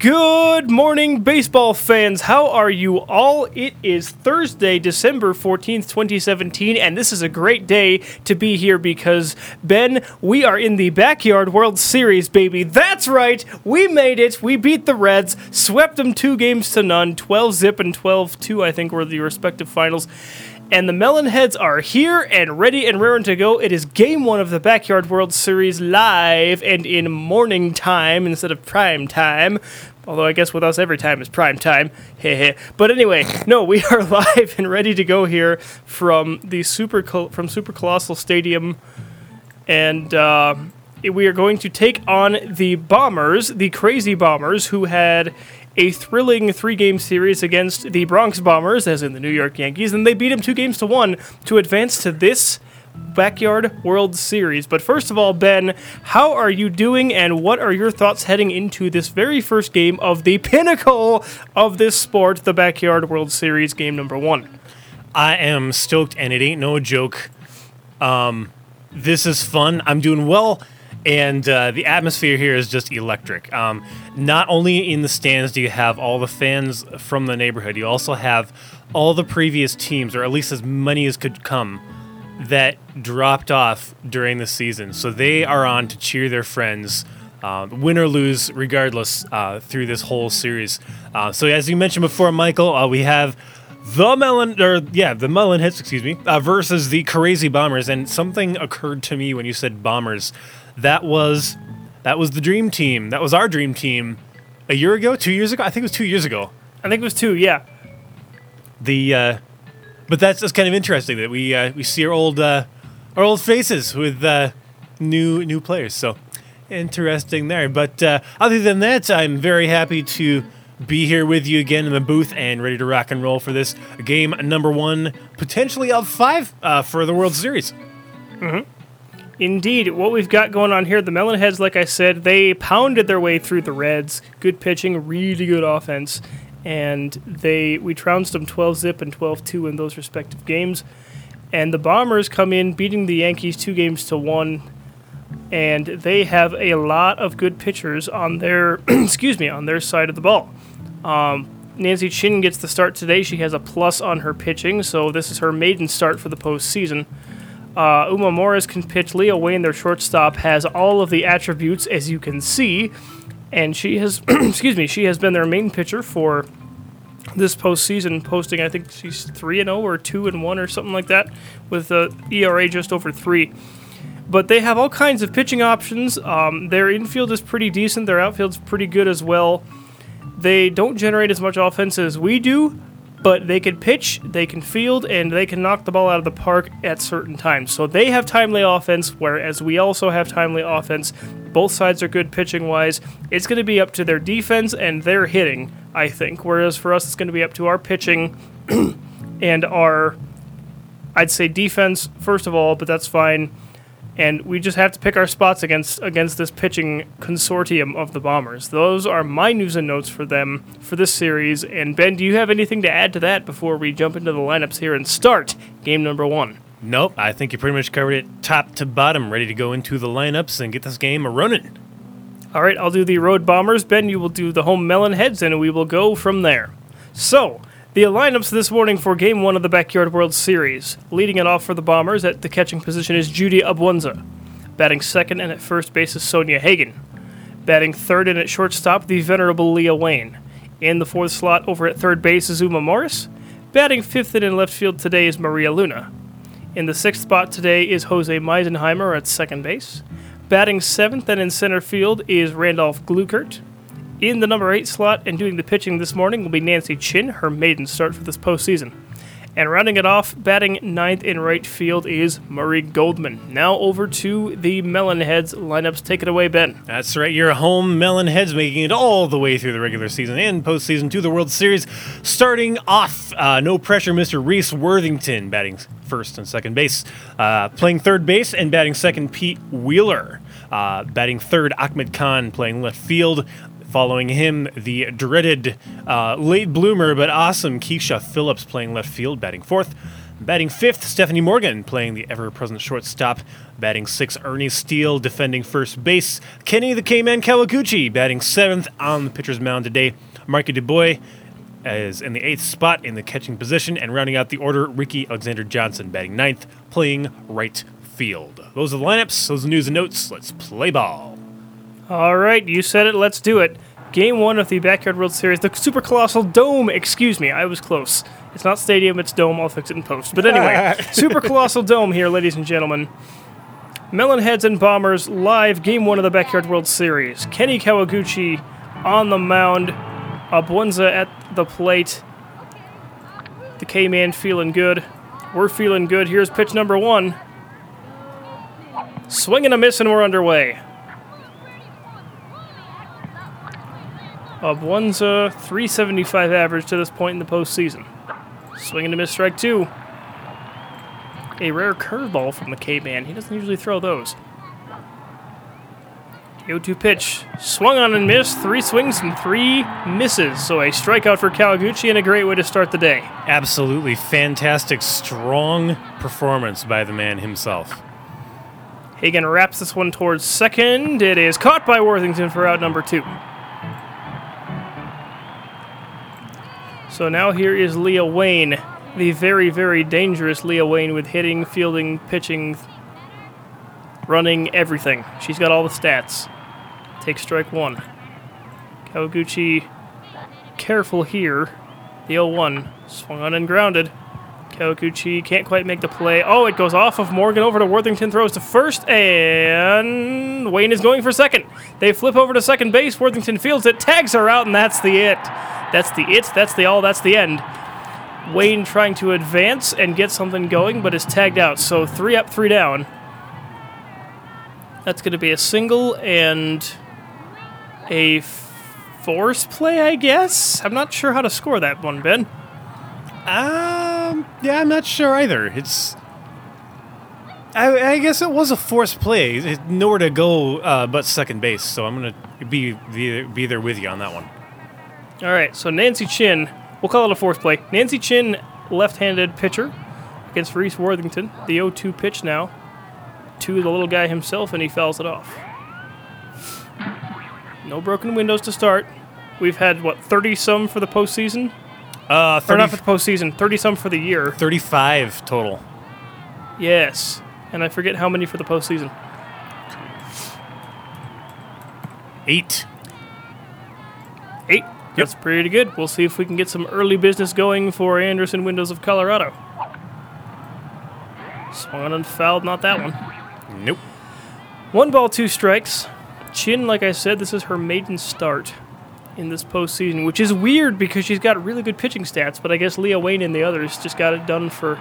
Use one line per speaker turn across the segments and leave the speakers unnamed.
Good morning, baseball fans. How are you all? It is Thursday, December 14th, 2017, and this is a great day to be here because, Ben, we are in the Backyard World Series, baby. That's right. We made it. We beat the Reds, swept them two games to none, 12 zip and 12 2, I think, were the respective finals. And the Melonheads are here and ready and raring to go. It is game one of the Backyard World Series live and in morning time instead of prime time. Although I guess with us every time is prime time. But anyway, no, we are live and ready to go here from the super Col- from Super Colossal Stadium, and uh, we are going to take on the Bombers, the Crazy Bombers, who had a thrilling three-game series against the Bronx Bombers, as in the New York Yankees, and they beat them two games to one to advance to this Backyard World Series. But first of all, Ben, how are you doing and what are your thoughts heading into this very first game of the pinnacle of this sport, the Backyard World Series, game number one?
I am stoked and it ain't no joke. Um, this is fun. I'm doing well. And uh, the atmosphere here is just electric. Um, not only in the stands do you have all the fans from the neighborhood, you also have all the previous teams, or at least as many as could come, that dropped off during the season. So they are on to cheer their friends, uh, win or lose, regardless, uh, through this whole series. Uh, so as you mentioned before, Michael, uh, we have the Melon, or yeah, the Melon hits, excuse me, uh, versus the Crazy Bombers. And something occurred to me when you said Bombers. That was that was the dream team. That was our dream team a year ago, two years ago. I think it was two years ago.
I think it was two, yeah.
The uh, but that's just kind of interesting that we uh, we see our old uh, our old faces with uh, new new players. So interesting there. But uh, other than that, I'm very happy to be here with you again in the booth and ready to rock and roll for this game number one, potentially of five uh, for the World Series. Hmm.
Indeed, what we've got going on here, the Melonheads, like I said, they pounded their way through the Reds. Good pitching, really good offense, and they we trounced them 12 zip and 12 2 in those respective games. And the Bombers come in beating the Yankees two games to one, and they have a lot of good pitchers on their excuse me on their side of the ball. Um, Nancy Chin gets the start today. She has a plus on her pitching, so this is her maiden start for the postseason. Uh, Uma Morris can pitch. Leah Wayne, their shortstop, has all of the attributes as you can see, and she has, excuse me, she has been their main pitcher for this postseason, posting I think she's three and zero or two and one or something like that, with a ERA just over three. But they have all kinds of pitching options. Um, their infield is pretty decent. Their outfield's pretty good as well. They don't generate as much offense as we do, but they can pitch, they can field, and they can knock the ball out of the park at certain times. So they have timely offense, whereas we also have timely offense. Both sides are good pitching wise. It's going to be up to their defense and their hitting, I think. Whereas for us, it's going to be up to our pitching and our, I'd say defense first of all, but that's fine. And we just have to pick our spots against against this pitching consortium of the Bombers. Those are my news and notes for them for this series. And Ben, do you have anything to add to that before we jump into the lineups here and start game number one?
Nope, I think you pretty much covered it top to bottom. Ready to go into the lineups and get this game a running.
All right, I'll do the Road Bombers. Ben, you will do the home Melon Heads, and we will go from there. So, the lineups this morning for Game 1 of the Backyard World Series. Leading it off for the Bombers at the catching position is Judy Abwanza. Batting second and at first base is Sonia Hagen. Batting third and at shortstop, the venerable Leah Wayne. In the fourth slot over at third base is Uma Morris. Batting fifth and in left field today is Maria Luna. In the sixth spot today is Jose Meisenheimer at second base. Batting seventh and in center field is Randolph Glukert. In the number eight slot and doing the pitching this morning will be Nancy Chin, her maiden start for this postseason. And rounding it off, batting ninth in right field is Murray Goldman. Now over to the Melonheads lineups. Take it away, Ben.
That's right, your home Melonheads making it all the way through the regular season and postseason to the World Series. Starting off, uh, no pressure, Mr. Reese Worthington batting first and second base. Uh, playing third base and batting second, Pete Wheeler. Uh, batting third, Ahmed Khan playing left field. Following him, the dreaded uh, late bloomer but awesome Keisha Phillips playing left field, batting fourth. Batting fifth, Stephanie Morgan, playing the ever present shortstop. Batting sixth, Ernie Steele, defending first base. Kenny the K Man Kawaguchi, batting seventh on the pitcher's mound today. Marky DuBois is in the eighth spot in the catching position. And rounding out the order, Ricky Alexander Johnson, batting ninth, playing right field. Those are the lineups, those are the news and notes. Let's play ball.
All right, you said it. Let's do it. Game one of the Backyard World Series, the Super Colossal Dome. Excuse me, I was close. It's not stadium, it's dome. I'll fix it in post. But anyway, Super Colossal Dome here, ladies and gentlemen. Melonheads and Bombers live game one of the Backyard World Series. Kenny Kawaguchi on the mound, Abunza at the plate. The K Man feeling good. We're feeling good. Here's pitch number one. Swing and a miss, and we're underway. Abunza uh, 375 average to this point in the postseason. Swing and a miss, strike two. A rare curveball from the K Man. He doesn't usually throw those. The 0 2 pitch. Swung on and missed. Three swings and three misses. So a strikeout for Kawaguchi and a great way to start the day.
Absolutely fantastic, strong performance by the man himself.
Hagen wraps this one towards second. It is caught by Worthington for out number two. So now here is Leah Wayne, the very, very dangerous Leah Wayne with hitting, fielding, pitching, running, everything. She's got all the stats. Take strike one. Kawaguchi careful here. The 0 1 swung on and grounded. Kawaguchi can't quite make the play. Oh, it goes off of Morgan over to Worthington, throws to first, and Wayne is going for second. They flip over to second base. Worthington fields it, tags her out, and that's the it. That's the it, that's the all, that's the end. Wayne trying to advance and get something going, but is tagged out. So three up, three down. That's going to be a single and a force play, I guess. I'm not sure how to score that one, Ben.
Um, yeah, I'm not sure either. It's. I, I guess it was a forced play. It, nowhere to go uh, but second base, so I'm gonna be, be be there with you on that one.
All right, so Nancy Chin, we'll call it a force play. Nancy Chin, left-handed pitcher against Reese Worthington. The 0-2 pitch now to the little guy himself, and he fouls it off. No broken windows to start. We've had what 30 some for the postseason,
Uh,
or
30,
not for the postseason, 30 some for the year.
35 total.
Yes, and I forget how many for the postseason.
Eight.
That's pretty good. We'll see if we can get some early business going for Anderson Windows of Colorado. Swung and fouled, not that one.
Nope.
One ball, two strikes. Chin, like I said, this is her maiden start in this postseason, which is weird because she's got really good pitching stats, but I guess Leah Wayne and the others just got it done for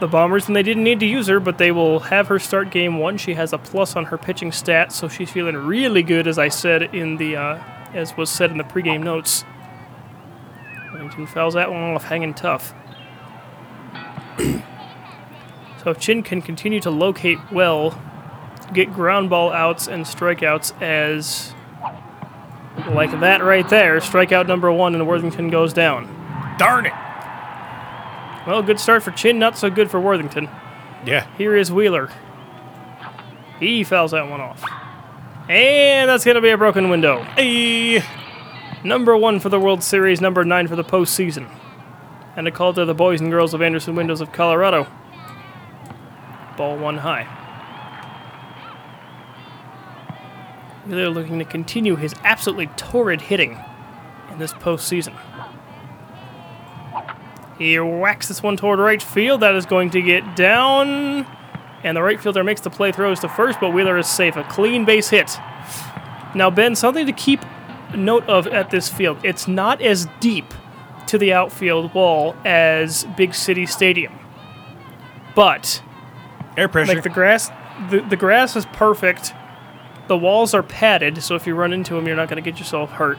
the Bombers, and they didn't need to use her, but they will have her start game one. She has a plus on her pitching stats, so she's feeling really good, as I said in the, uh, as was said in the pregame notes. Worthington fouls that one off, hanging tough. so if Chin can continue to locate well get ground ball outs and strikeouts as like that right there. Strikeout number one, and Worthington goes down.
Darn it.
Well, good start for Chin, not so good for Worthington.
Yeah.
Here is Wheeler. He fouls that one off. And that's going to be a broken window.
Hey.
Number one for the World Series, number nine for the postseason. And a call to the boys and girls of Anderson Windows of Colorado. Ball one high. Wheeler looking to continue his absolutely torrid hitting in this postseason. He whacks this one toward right field. That is going to get down. And the right fielder makes the play, throws to first, but Wheeler is safe. A clean base hit. Now, Ben, something to keep note of at this field. It's not as deep to the outfield wall as Big City Stadium. But
Air pressure.
like the grass the, the grass is perfect. The walls are padded, so if you run into them, you're not going to get yourself hurt.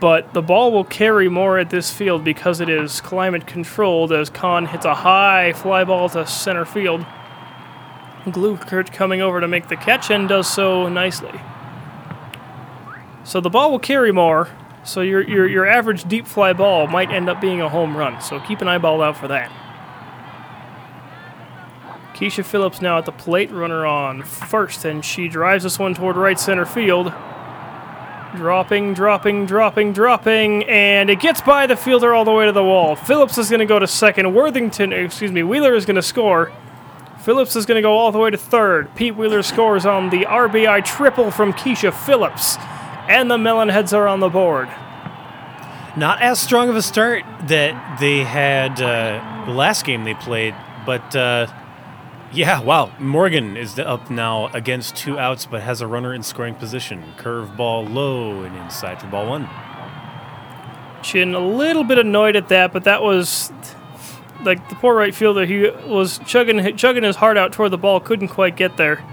But the ball will carry more at this field because it is climate controlled as Khan hits a high fly ball to center field. Glukert coming over to make the catch and does so nicely. So the ball will carry more, so your, your, your average deep fly ball might end up being a home run. So keep an eyeball out for that. Keisha Phillips now at the plate, runner on first, and she drives this one toward right center field. Dropping, dropping, dropping, dropping, and it gets by the fielder all the way to the wall. Phillips is going to go to second. Worthington, excuse me, Wheeler is going to score. Phillips is going to go all the way to third. Pete Wheeler scores on the RBI triple from Keisha Phillips, and the Melonheads are on the board.
Not as strong of a start that they had uh, the last game they played, but uh, yeah, wow. Morgan is up now against two outs, but has a runner in scoring position. Curveball low and inside for ball one.
Chin a little bit annoyed at that, but that was like the poor right fielder. He was chugging chugging his heart out toward the ball, couldn't quite get there.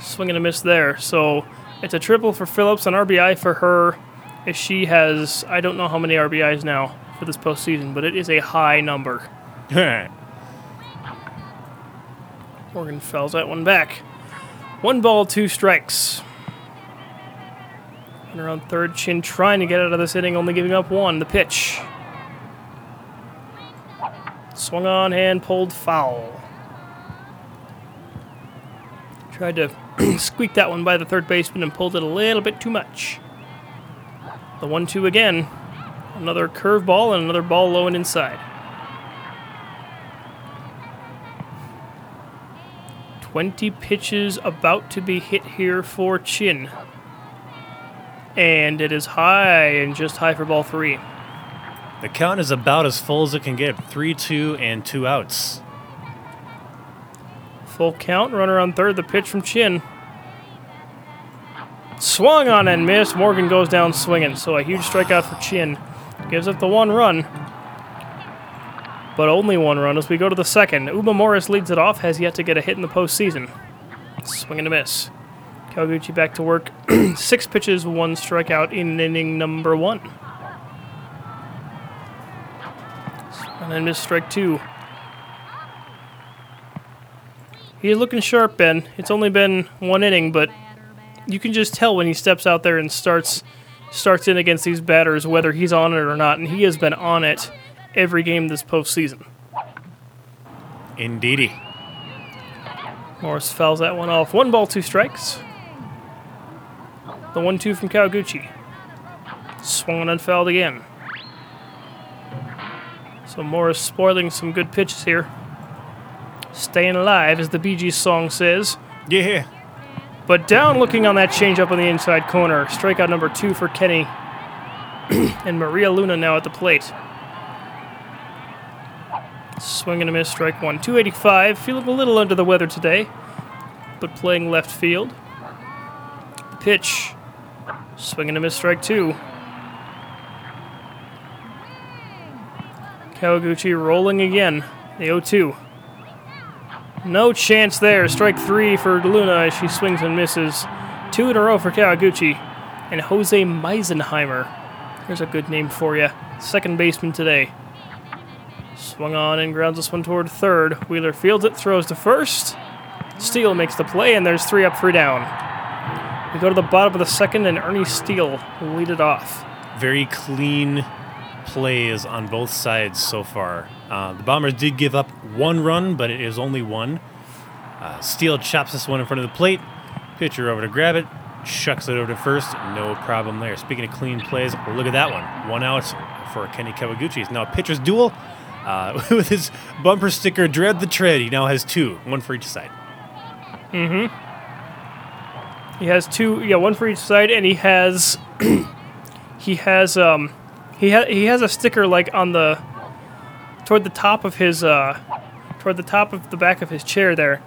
Swinging a miss there. So it's a triple for Phillips, an RBI for her. As she has, I don't know how many RBIs now for this postseason, but it is a high number. Morgan fouls that one back. One ball, two strikes. And around third, Chin trying to get out of this inning, only giving up one. The pitch. Swung on and pulled foul. Tried to squeak that one by the third baseman and pulled it a little bit too much. The 1 2 again. Another curveball and another ball low and inside. 20 pitches about to be hit here for Chin. And it is high and just high for ball three.
The count is about as full as it can get 3 2 and two outs.
Full count, runner on third, the pitch from Chin. Swung on and missed. Morgan goes down swinging. So a huge strikeout for Chin. Gives up the one run. But only one run as we go to the second. Uma Morris leads it off, has yet to get a hit in the postseason. Swing and a miss. Kawaguchi back to work. Six pitches, one strikeout in inning number one. And then miss strike two. He's looking sharp, Ben. It's only been one inning, but you can just tell when he steps out there and starts starts in against these batters whether he's on it or not, and he has been on it every game this postseason.
Indeedy.
Morris fouls that one off. One ball, two strikes. The one two from Kawaguchi. Swung and fouled again. So Morris spoiling some good pitches here. Staying alive, as the Bee Gees song says.
Yeah.
But down looking on that changeup on the inside corner. Strikeout number two for Kenny. and Maria Luna now at the plate. Swing and a miss, strike one. 285. Feeling a little under the weather today, but playing left field. Pitch. Swing and a miss, strike two. Kawaguchi rolling again. The 0 2. No chance there. Strike three for Luna as she swings and misses. Two in a row for Kawaguchi. And Jose Meisenheimer. Here's a good name for you. Second baseman today. Swung on and grounds this one toward third. Wheeler fields it, throws to first. Steele makes the play, and there's three up, three down. We go to the bottom of the second, and Ernie Steele will lead it off.
Very clean plays on both sides so far. Uh, the Bombers did give up one run, but it is only one. Uh, Steele chops this one in front of the plate. Pitcher over to grab it, shucks it over to first. No problem there. Speaking of clean plays, look at that one. One out for Kenny Kawaguchi. Now a pitcher's duel. Uh, with his bumper sticker, Dread the Tread, he now has two, one for each side. Mm-hmm.
He has two, yeah, one for each side, and he has, he has, um, he ha- he has a sticker like on the, toward the top of his, uh, toward the top of the back of his chair there,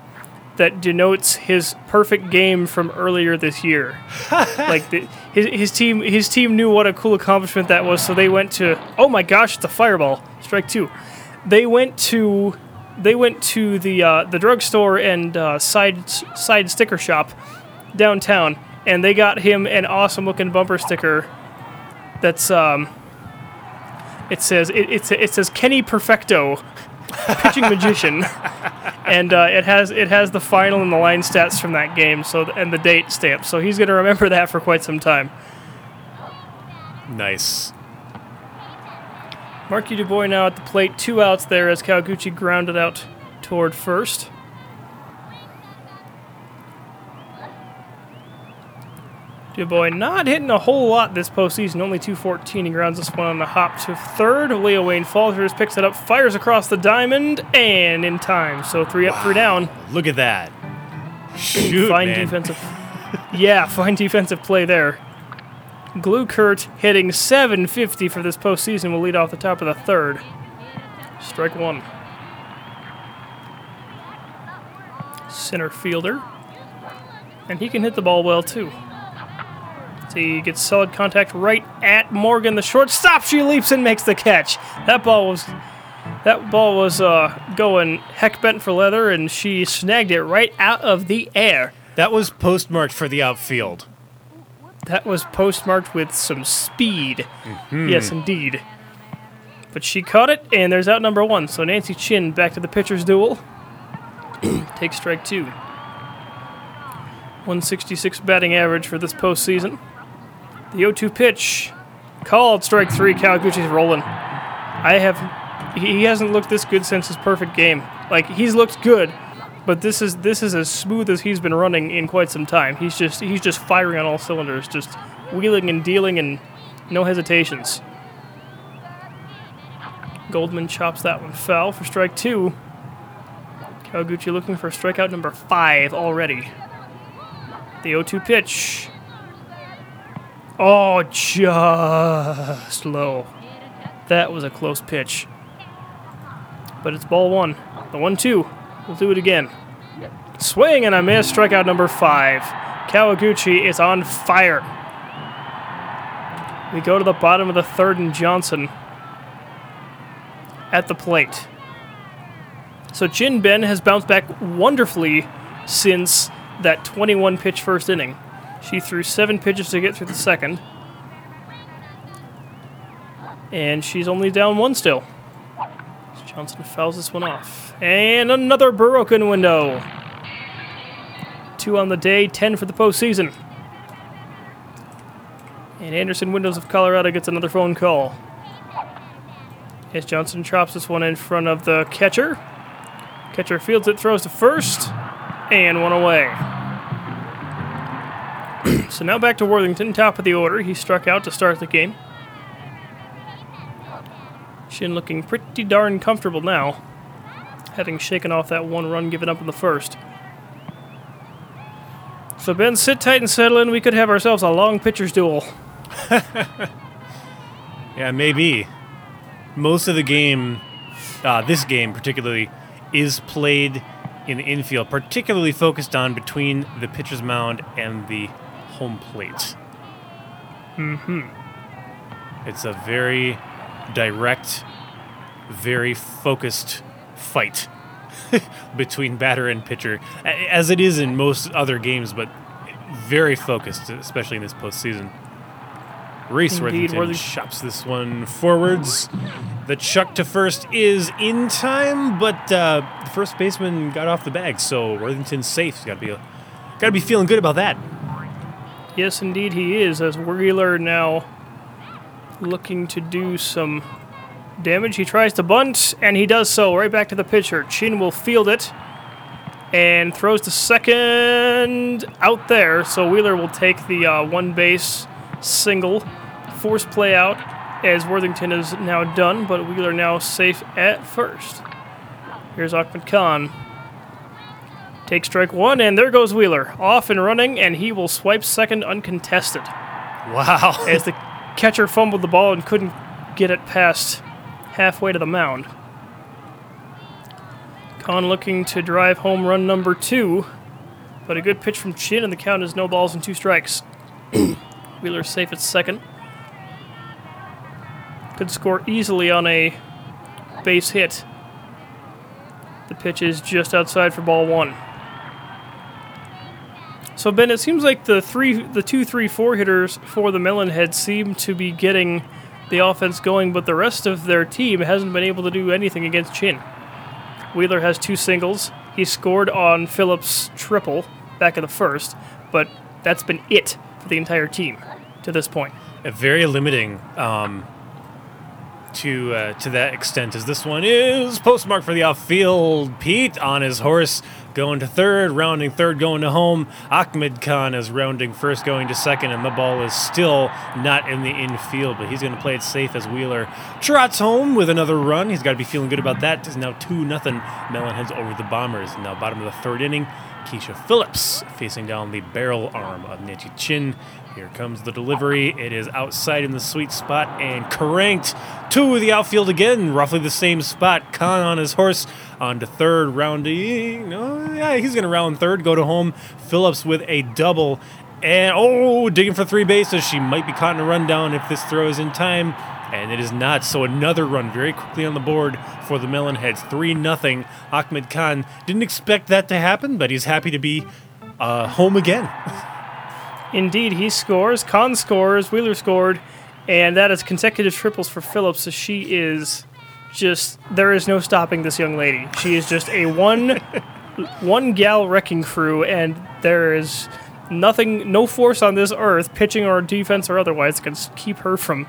that denotes his perfect game from earlier this year. like the, his his team his team knew what a cool accomplishment that was, so they went to, oh my gosh, it's a fireball, strike two. They went to. They went to the uh, the drugstore and uh, side side sticker shop downtown, and they got him an awesome looking bumper sticker. That's um. It says it, it, it says Kenny Perfecto, pitching magician, and uh, it has it has the final and the line stats from that game. So and the date stamp. So he's gonna remember that for quite some time.
Nice.
Marky Dubois now at the plate, two outs there as Kawaguchi grounded out toward first. Dubois not hitting a whole lot this postseason, only 214. He grounds this one on the hop to third. Leah Wayne Falters picks it up, fires across the diamond, and in time. So three up, three down.
Look at that. Shoot,
fine
man.
defensive. yeah, fine defensive play there. Glukert hitting 750 for this postseason will lead off the top of the third. Strike one. Center fielder. And he can hit the ball well too. So he gets solid contact right at Morgan, the shortstop. She leaps and makes the catch. That ball was that ball was uh, going heck bent for leather, and she snagged it right out of the air.
That was postmarked for the outfield.
That was postmarked with some speed. Yes, indeed. But she caught it, and there's out number one. So Nancy Chin back to the pitcher's duel. Takes strike two. 166 batting average for this postseason. The 0 2 pitch. Called strike three. Kawaguchi's rolling. I have. He hasn't looked this good since his perfect game. Like, he's looked good, but this is this is as smooth as he's been running in quite some time. He's just he's just firing on all cylinders, just wheeling and dealing and no hesitations. Goldman chops that one foul for strike two. Kawaguchi looking for strikeout number five already. The 0 2 pitch. Oh, just low. That was a close pitch. But it's ball one. The 1 2. We'll do it again. Swing and a miss. Strikeout number five. Kawaguchi is on fire. We go to the bottom of the third and Johnson at the plate. So Chin Ben has bounced back wonderfully since that 21 pitch first inning. She threw seven pitches to get through the second. And she's only down one still. Johnson fouls this one off. And another broken window. Two on the day, 10 for the postseason. And Anderson Windows of Colorado gets another phone call. As Johnson chops this one in front of the catcher. Catcher fields it, throws to first, and one away. So now back to Worthington, top of the order. He struck out to start the game. Chin looking pretty darn comfortable now, having shaken off that one run given up in the first. So, Ben, sit tight and settle in. We could have ourselves a long pitcher's duel.
Yeah, maybe. Most of the game, uh, this game particularly, is played in the infield, particularly focused on between the pitcher's mound and the home plate. Mm-hmm. It's a very direct, very focused fight between batter and pitcher, as it is in most other games, but very focused, especially in this postseason. Reese
Indeed,
Worthington
Worthing-
chops this one forwards. The chuck to first is in time, but uh, the first baseman got off the bag, so Worthington's safe. Got to be, got to be feeling good about that.
Yes, indeed, he is. As Wheeler now looking to do some damage. He tries to bunt, and he does so. Right back to the pitcher. Chin will field it and throws to second out there. So Wheeler will take the uh, one base single, force play out as Worthington is now done, but Wheeler now safe at first. Here's Ahmed Khan. Take strike one, and there goes Wheeler. Off and running, and he will swipe second uncontested.
Wow.
As the catcher fumbled the ball and couldn't get it past halfway to the mound. Khan looking to drive home run number two, but a good pitch from Chin, and the count is no balls and two strikes. Wheeler safe at second. Could score easily on a base hit. The pitch is just outside for ball one. So Ben, it seems like the three, the two, three, four hitters for the Melonhead seem to be getting the offense going, but the rest of their team hasn't been able to do anything against Chin. Wheeler has two singles. He scored on Phillips' triple back in the first, but that's been it for the entire team to this point.
Uh, very limiting um, to uh, to that extent as this one is postmarked for the outfield. Pete on his horse going to third, rounding third, going to home. Ahmed Khan is rounding first, going to second, and the ball is still not in the infield, but he's going to play it safe as Wheeler trots home with another run. He's got to be feeling good about that. It's now 2 nothing. Melonheads over the Bombers. Now, bottom of the third inning, Keisha Phillips facing down the barrel arm of Nancy Chin. Here comes the delivery. It is outside in the sweet spot and cranked to the outfield again, roughly the same spot. Khan on his horse on to third, rounding. Oh, yeah, he's going to round third, go to home. Phillips with a double. And oh, digging for three bases. She might be caught in a rundown if this throw is in time. And it is not. So another run very quickly on the board for the Melonheads. 3 0. Ahmed Khan didn't expect that to happen, but he's happy to be uh, home again.
Indeed, he scores. Khan scores. Wheeler scored. And that is consecutive triples for Phillips. So she is just, there is no stopping this young lady. She is just a one, one gal wrecking crew, and there is nothing, no force on this earth, pitching or defense or otherwise, can keep her from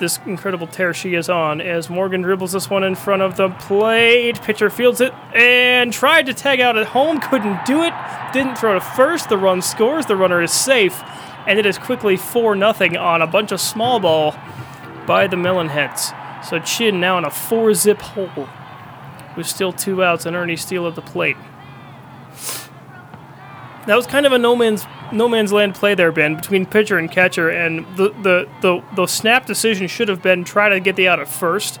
this incredible tear she is on as Morgan dribbles this one in front of the plate. Pitcher fields it and tried to tag out at home, couldn't do it. Didn't throw to first. The run scores. The runner is safe, and it is quickly 4 0 on a bunch of small ball by the Melonheads. So Chin now in a 4 zip hole with still two outs and Ernie Steele at the plate. That was kind of a no man's no man's land play there, Ben, between pitcher and catcher, and the the the, the snap decision should have been try to get the out at first.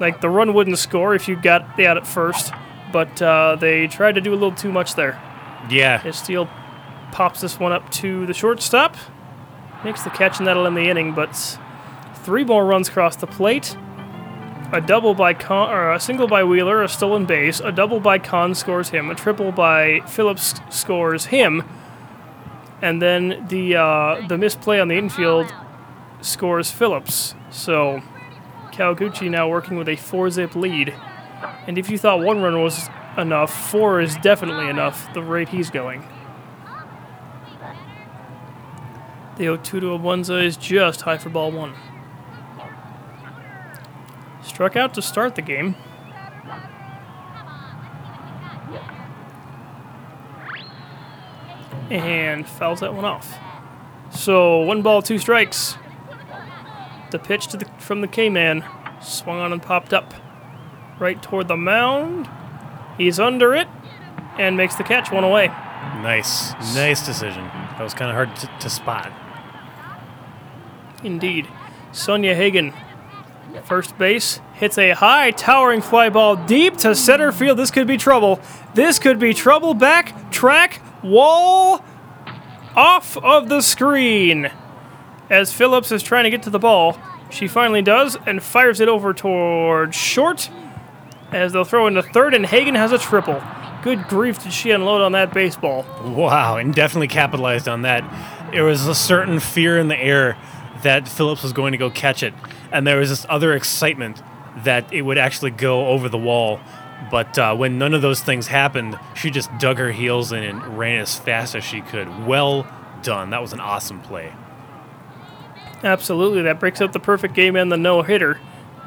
Like the run wouldn't score if you got the out at first, but uh, they tried to do a little too much there.
Yeah.
As Steele pops this one up to the shortstop, makes the catch, and that'll end the inning. But three more runs across the plate. A double by Khan, or a single by Wheeler, a stolen base. A double by Khan scores him. A triple by Phillips scores him. And then the uh, the misplay on the infield scores Phillips. So Kawaguchi now working with a four zip lead. And if you thought one run was enough, four is definitely enough. The rate he's going. The 0 2 to Abunza is just high for ball one. Struck out to start the game. And fouls that one off. So one ball, two strikes. The pitch to the, from the K-man swung on and popped up right toward the mound. He's under it and makes the catch one away.
Nice. Nice decision. That was kind of hard to, to spot.
Indeed. Sonia Hagen, first base, hits a high, towering fly ball deep to center field. This could be trouble. This could be trouble. Back, track, wall, off of the screen. As Phillips is trying to get to the ball, she finally does and fires it over toward short. As they'll throw into third, and Hagen has a triple. Good grief, did she unload on that baseball?
Wow, and definitely capitalized on that. There was a certain fear in the air that Phillips was going to go catch it, and there was this other excitement that it would actually go over the wall. But uh, when none of those things happened, she just dug her heels in and ran as fast as she could. Well done. That was an awesome play.
Absolutely, that breaks up the perfect game and the no hitter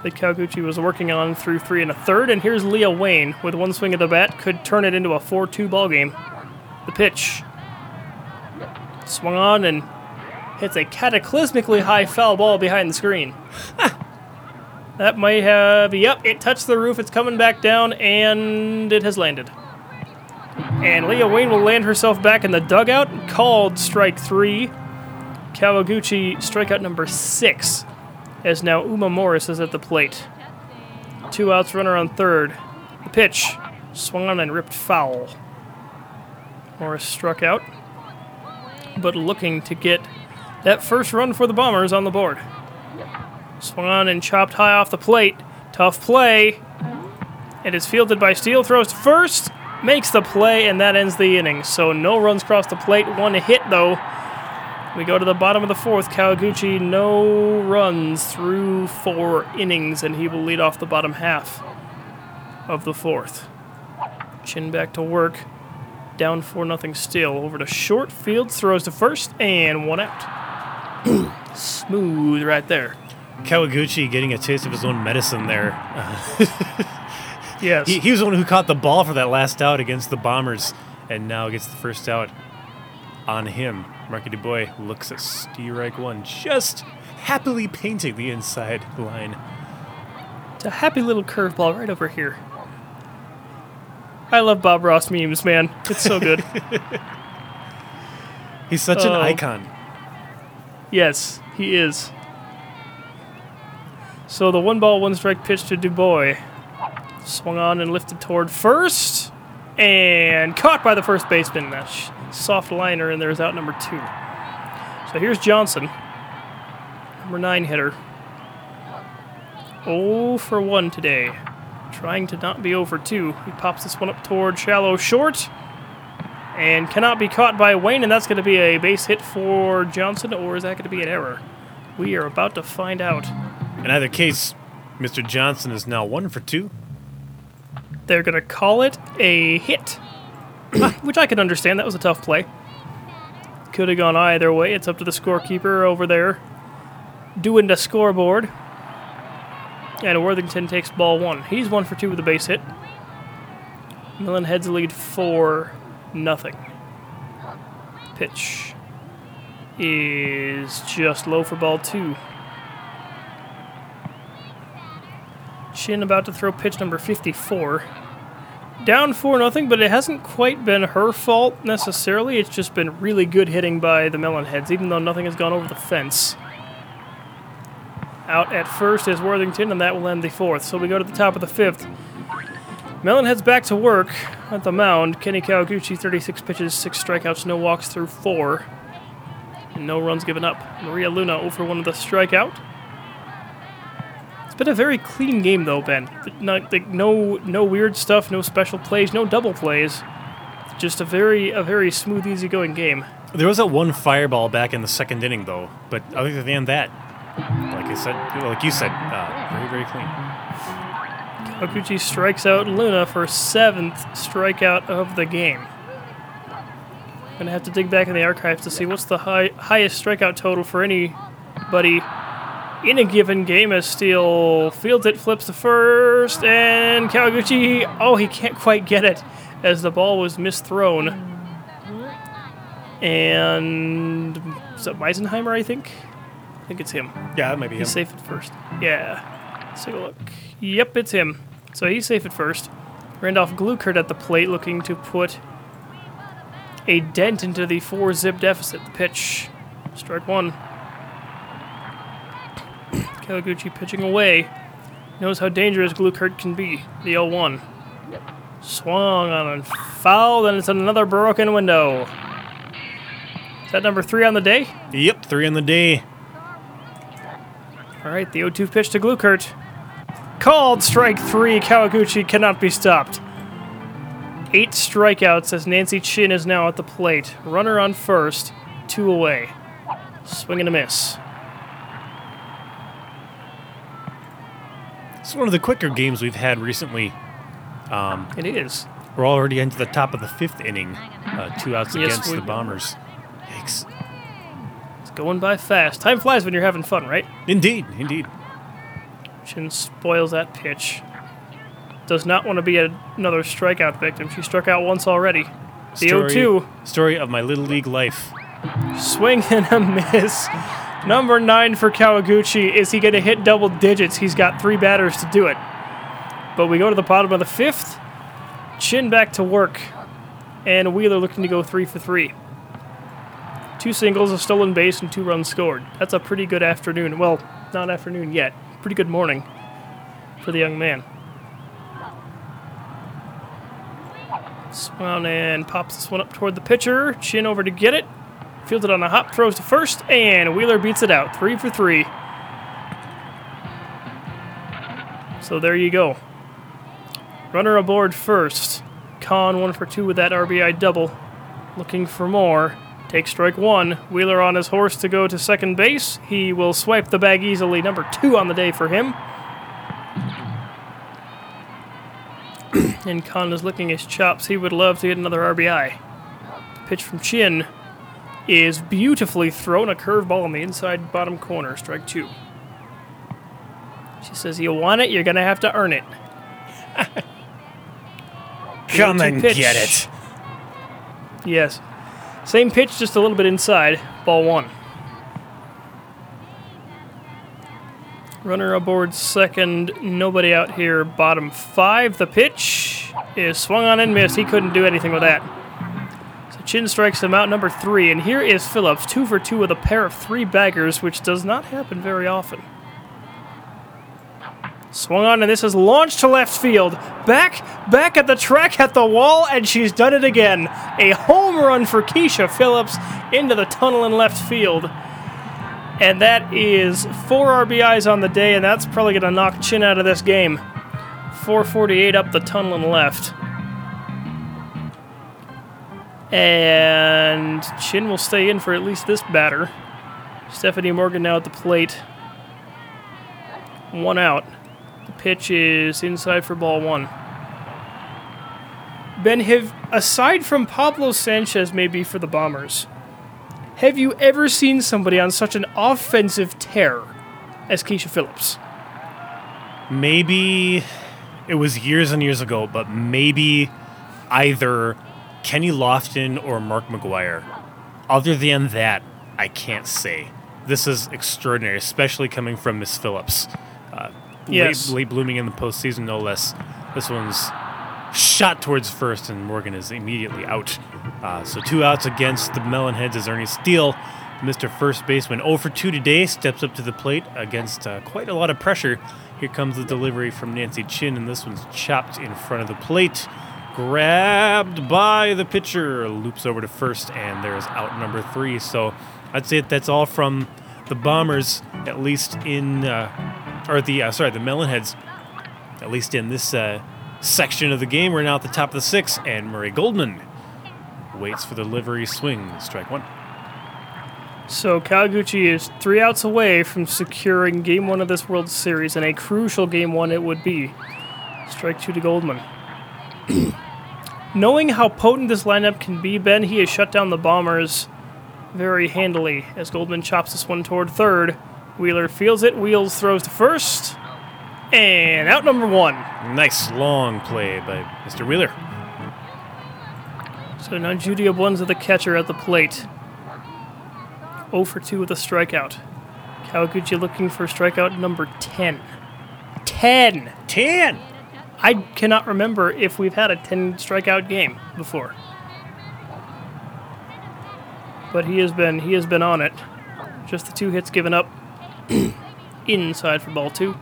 that Kawaguchi was working on through three and a third. And here's Leah Wayne with one swing of the bat, could turn it into a 4 2 ball game. The pitch swung on and hits a cataclysmically high foul ball behind the screen. that might have, yep, it touched the roof, it's coming back down, and it has landed. And Leah Wayne will land herself back in the dugout, called strike three. Kawaguchi strikeout number six, as now Uma Morris is at the plate. Two outs, runner on third. The pitch swung on and ripped foul. Morris struck out, but looking to get that first run for the Bombers on the board. Swung on and chopped high off the plate. Tough play. It is fielded by Steele, throws first, makes the play, and that ends the inning. So no runs across the plate, one hit though. We go to the bottom of the fourth. Kawaguchi, no runs through four innings, and he will lead off the bottom half of the fourth. Chin back to work. Down 4 nothing still. Over to short. field, throws to first, and one out. Smooth right there.
Kawaguchi getting a taste of his own medicine there.
Yes.
He, he was the one who caught the ball for that last out against the Bombers, and now gets the first out on him. Marky DuBois looks at strike one, just happily painting the inside line.
It's a happy little curveball right over here. I love Bob Ross memes, man. It's so good.
He's such an
Oh.
icon.
Yes, he is. So the one ball, one strike pitch to DuBois. Swung on and lifted toward first. And caught by the first baseman. Sh- soft liner, and there's out number two. So here's Johnson, number nine hitter. 0 for 1 today. Trying to not be over 2. He pops this one up toward shallow short. And cannot be caught by Wayne, and that's going to be a base hit for Johnson, or is that going to be an error? We are about to find out.
In either case, Mr. Johnson is now one for two.
They're going to call it a hit, ah, which I can understand. That was a tough play. Could have gone either way. It's up to the scorekeeper over there doing the scoreboard. And Worthington takes ball one. He's one for two with a base hit. Melonheads the lead for nothing. Pitch is just low for ball two. Chin about to throw pitch number 54. Down 4 nothing, but it hasn't quite been her fault necessarily. It's just been really good hitting by the Melonheads, even though nothing has gone over the fence. Out at first is Worthington, and that will end the fourth. So we go to the top of the fifth. Melonheads back to work at the mound. Kenny Kawaguchi, 36 pitches, 6 strikeouts, no walks through 4. And no runs given up. Maria Luna over one of the strikeout. It's been a very clean game, though, Ben. No, no weird stuff, no special plays, no double plays. Just a very, a very smooth, easygoing game.
There was that one fireball back in the second inning, though. But other than that, like I said, like you said, uh, very very clean.
Kawaguchi strikes out Luna for seventh strikeout of the game. I'm Gonna have to dig back in the archives to see what's the high, highest strikeout total for anybody in a given game. As Steele fields it, flips to first, and Kawaguchi, oh, he can't quite get it as the ball was misthrown. And is that Meisenheimer? I think. I think it's him.
Yeah, that might be him.
He's safe at first. Yeah. Let's take a look. Yep, it's him. So he's safe at first. Randolph Gluckert at the plate looking to put a dent into the four zip deficit. The pitch. Strike one. Kawaguchi pitching away. Knows how dangerous Gluckert can be. The 0 1. Swung on a foul, then it's another broken window. Is that number three on the day?
Yep, three on the day.
All right, the 0 2 pitch to Gluckert. Called strike three. Kawaguchi cannot be stopped. Eight strikeouts as Nancy Chin is now at the plate. Runner on first, two away. Swing and a miss.
It's one of the quicker games we've had recently.
Um, It is.
We're already into the top of the fifth inning. Uh, two outs
Yes,
against
we-
the Bombers. Yikes.
It's going by fast. Time flies when you're having fun, right?
Indeed, indeed.
Chin spoils that pitch. Does not want to be a, another strikeout victim. She struck out once already. The 0 2.
Story of my little league life.
Swing and a miss. Number nine for Kawaguchi. Is he going to hit double digits? He's got three batters to do it. But we go to the bottom of the fifth. Chin back to work. And Wheeler looking to go three for three. Two singles, a stolen base, and two runs scored. That's a pretty good afternoon. Well, not afternoon yet. Pretty good morning for the young man. Swung and pops this one up toward the pitcher. Chin over to get it. Fielded on a hop, throws to first, and Wheeler beats it out. Three for three. So there you go. Runner aboard first. Khan one for two with that RBI double. Looking for more. Takes strike one. Wheeler on his horse to go to second base. He will swipe the bag easily. Number two on the day for him. and Khan is licking his chops. He would love to get another RBI. Pitch from Chin is beautifully thrown. A curveball in the inside bottom corner. Strike two. She says, You want it? You're going to have to earn it.
Come and
pitch.
get it.
Yes. Same pitch, just a little bit inside. Ball one. Runner aboard second. Nobody out here. Bottom five. The pitch is swung on and missed. He couldn't do anything with that. So Chin strikes him out, number three. And here is Phillips, two for two with a pair of three baggers, which does not happen very often. Swung on, and this is launched to left field. Back, back at the track at the wall, and she's done it again. A home run for Keisha Phillips into the tunnel in left field. And that is four RBIs on the day, and that's probably going to knock Chin out of this game. 448 up the tunnel and left. And Chin will stay in for at least this batter. Stephanie Morgan now at the plate. One out. Pitch is inside for ball one. Ben, have aside from Pablo Sanchez, maybe for the Bombers, have you ever seen somebody on such an offensive tear as Keisha Phillips?
Maybe it was years and years ago, but maybe either Kenny Lofton or Mark McGwire. Other than that, I can't say. This is extraordinary, especially coming from Miss Phillips.
Yes.
late, late blooming in the postseason, no less. This one's shot towards first, and Morgan is immediately out. Uh, so two outs against the Melonheads as Ernie Steele, Mr. First Baseman, 0 for 2 today, steps up to the plate against uh, quite a lot of pressure. Here comes the delivery from Nancy Chin, and this one's chopped in front of the plate. Grabbed by the pitcher, loops over to first, and there's out number three. So I'd say that's all from the Bombers, at least in, uh, or the, uh, sorry, the Melonheads, at least in this uh, section of the game. We're now at the top of the sixth, and Murray Goldman waits for the livery swing. Strike one.
So Kawaguchi is three outs away from securing game one of this World Series, and a crucial game one it would be. Strike two to Goldman. Knowing how potent this lineup can be, Ben, he has shut down the Bombers very handily as Goldman chops this one toward third. Wheeler feels it, Wheels throws to first, and out number one.
Nice long play by Mr. Wheeler.
So now Judy Obuenza, the catcher, at the plate. 0 for 2 with a strikeout. Kawaguchi looking for strikeout number 10. 10!
10!
I cannot remember if we've had a 10 strikeout game before. But he has been he has been on it. Just the two hits given up inside for ball 2.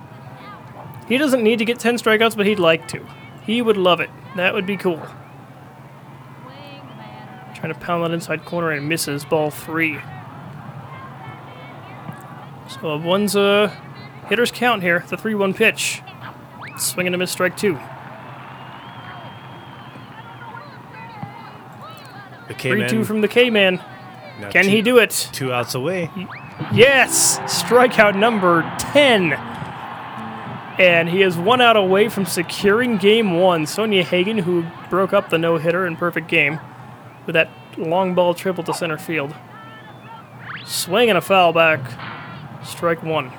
He doesn't need to get 10 strikeouts, but he'd like to. He would love it. That would be cool. Trying to pound that inside corner and misses ball 3. So one's a hitter's count here. The 3 1 pitch. Swinging a miss strike two.
The
3
K-man.
2 from the K Man. Can
two,
he do it?
Two outs away.
Yes! Strikeout number 10. And he is one out away from securing game one. Sonia Hagen, who broke up the no hitter in perfect game with that long ball triple to center field. Swing and a foul back. Strike one.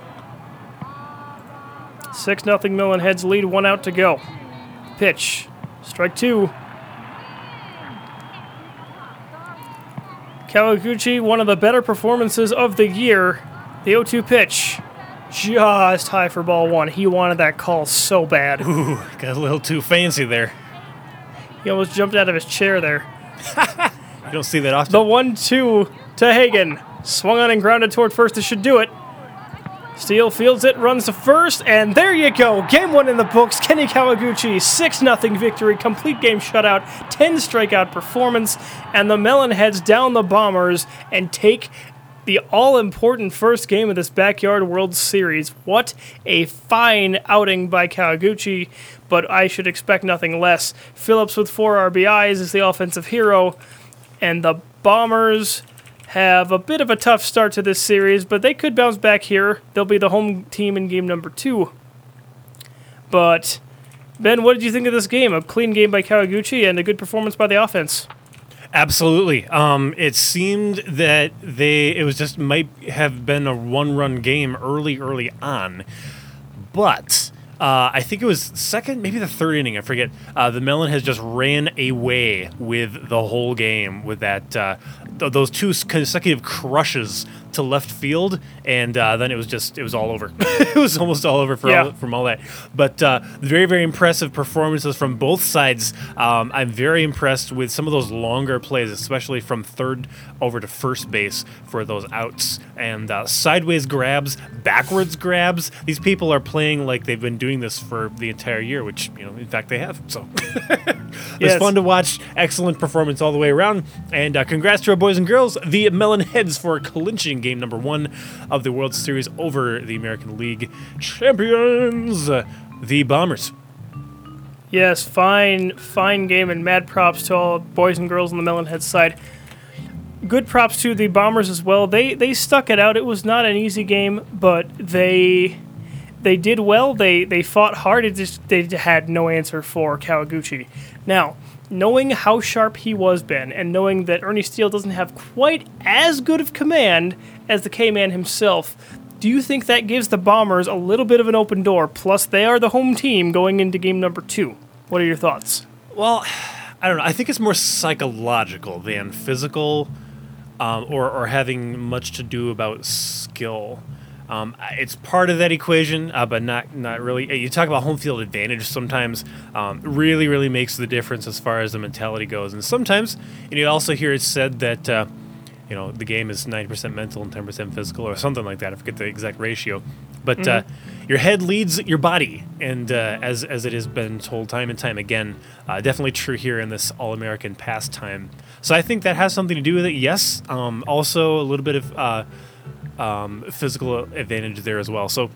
6 0 Melonheads lead, one out to go. Pitch. Strike two. Kawaguchi, one of the better performances of the year. The 0 2 pitch. Just high for ball one. He wanted that call so bad.
Ooh, got a little too fancy there.
He almost jumped out of his chair there.
You don't see that often.
The 1 2 to Hagen. Swung on and grounded toward first. This should do it. Steele fields it, runs to first, and there you go. Game one in the books. Kenny Kawaguchi, 6 0 victory, complete game shutout, 10 strikeout performance, and the Melon heads down the Bombers and take the all important first game of this Backyard World Series. What a fine outing by Kawaguchi, but I should expect nothing less. Phillips with four RBIs is the offensive hero, and the Bombers have a bit of a tough start to this series, but they could bounce back here. They'll be the home team in game number two. But, Ben, what did you think of this game? A clean game by Kawaguchi and a good performance by the offense.
Absolutely. Um, it seemed that they it was just might have been a one run game early, early on, but uh, I think it was second, maybe the third inning. I forget. Uh, the Melonheads just ran away with the whole game with that uh, th- those two consecutive crushes to left field, and uh, then it was just it was all over. it was almost all over for
Yeah.
all, from all that. But uh, very very impressive performances from both sides. Um, I'm very impressed with some of those longer plays, especially from third over to first base for those outs and uh, sideways grabs, backwards grabs. These people are playing like they've been doing this for the entire year, which you know in fact they have. So it's
Yes.
fun to watch. Excellent performance all the way around. And uh, congrats to our boys and girls, the Melon Heads, for clinching game number one of the World Series over the American League champions, the Bombers.
Yes, fine, fine game, and mad props to all boys and girls on the Melonhead side. Good props to the Bombers as well. They they stuck it out. It was not an easy game, but they they did well. They they fought hard. It just they had no answer for Kawaguchi. Now, knowing how sharp he was, Ben, and knowing that Ernie Steele doesn't have quite as good of command as the K-Man himself, do you think that gives the Bombers a little bit of an open door? Plus, they are the home team going into game number two. What are your thoughts?
Well, I don't know. I think it's more psychological than physical, um, or or having much to do about skill. Um, it's part of that equation, uh, but not not really. You talk about home field advantage sometimes. Um, really, really makes the difference as far as the mentality goes. And sometimes, you, know, you also hear it said that. Uh, you know the game is 90% mental and 10% physical or something like that i forget the exact ratio but uh, your head leads your body and uh, as, as it has been told time and time again uh, definitely true here in this all-american pastime so i think that has something to do with it yes um, also a little bit of uh, um, physical advantage there as well so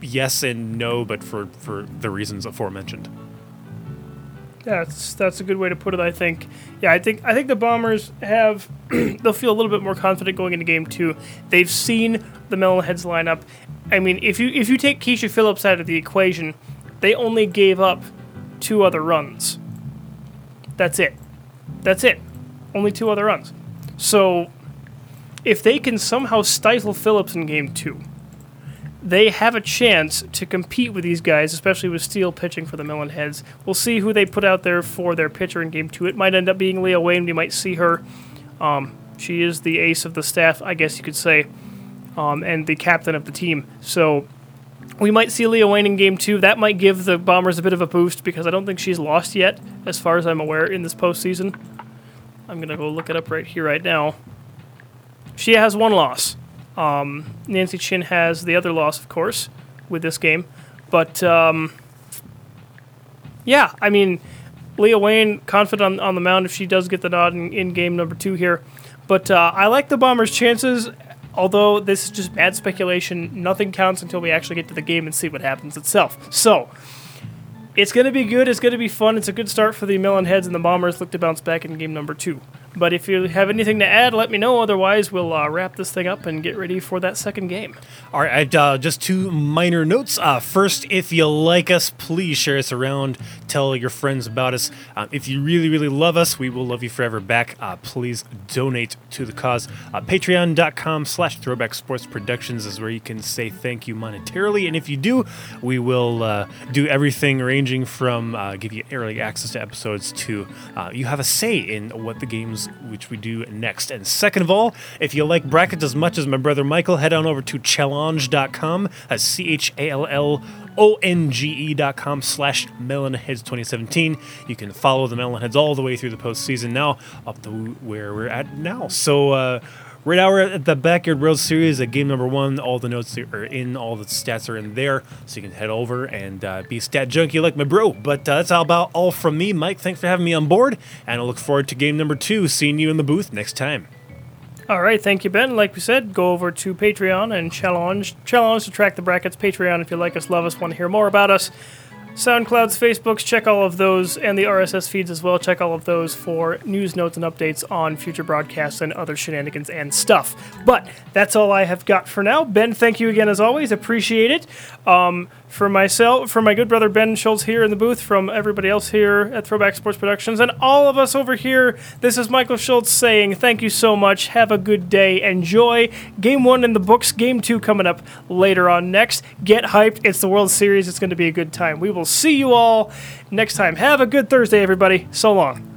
yes and no but for, for the reasons aforementioned
That's that's a good way to put it. I think. Yeah, I think I think the Bombers have they'll feel a little bit more confident going into game two. They've seen the Melonheads lineup. I mean, if you if you take Keisha Phillips out of the equation, they only gave up two other runs. That's it. That's it. Only two other runs. So, if they can somehow stifle Phillips in game two, they have a chance to compete with these guys, especially with Steele pitching for the Melonheads. We'll see who they put out there for their pitcher in game two. It might end up being Leah Wayne. We might see her. Um, she is the ace of the staff, I guess you could say, um, and the captain of the team. So we might see Leah Wayne in game two. That might give the Bombers a bit of a boost because I don't think she's lost yet, as far as I'm aware, in this postseason. I'm going to go look it up right here, right now. She has one loss. Um, Nancy Chin has the other loss, of course, with this game. But um, yeah, I mean, Leah Wayne confident on, on the mound if she does get the nod in, in game number two here. But uh, I like the Bombers' chances. Although this is just bad speculation, nothing counts until we actually get to the game and see what happens itself. So, it's going to be good. It's going to be fun. It's a good start for the Melon Heads, and the Bombers look to bounce back in game number two. But if you have anything to add, let me know. Otherwise, we'll uh, wrap this thing up and get ready for that second game.
All right, uh, just two minor notes. Uh, first, if you like us, please share us around. Tell your friends about us. Uh, if you really, really love us, we will love you forever back. Uh, please donate to the cause. Uh, Patreon.com slash Throwback Sports Productions is where you can say thank you monetarily. And if you do, we will do everything ranging from give you early access to episodes to you have a say in what the games which we do next. And second of all, if you like brackets as much as my brother Michael, head on over to challonge.com. That's C H A L L O N G E dot com slash Melonheads 2017. You can follow the Melonheads all the way through the postseason now up to where we're at now. So, uh, Right now we're at the Backyard World Series at game number one. All the notes are in, all the stats are in there, so you can head over and uh, be stat junkie like my bro. But uh, that's all about all from me, Mike. Thanks for having me on board, and I look forward to game number two. Seeing you in the booth next time.
All right, thank you, Ben. Like we said, go over to Patreon and Challonge Challonge to track the brackets. Patreon, if you like us, love us, want to hear more about us. SoundClouds, Facebooks, check all of those, and the RSS feeds as well. Check all of those for news, notes, and updates on future broadcasts and other shenanigans and stuff. But that's all I have got for now. Ben, thank you again as always. Appreciate it. Um, From myself, from my good brother Ben Schultz here in the booth, from everybody else here at Throwback Sports Productions, and all of us over here, this is Michael Schultz saying thank you so much. Have a good day. Enjoy. Game one in the books, game two coming up later on next. Get hyped. It's the World Series. It's going to be a good time. We will see you all next time. Have a good Thursday, everybody. So long.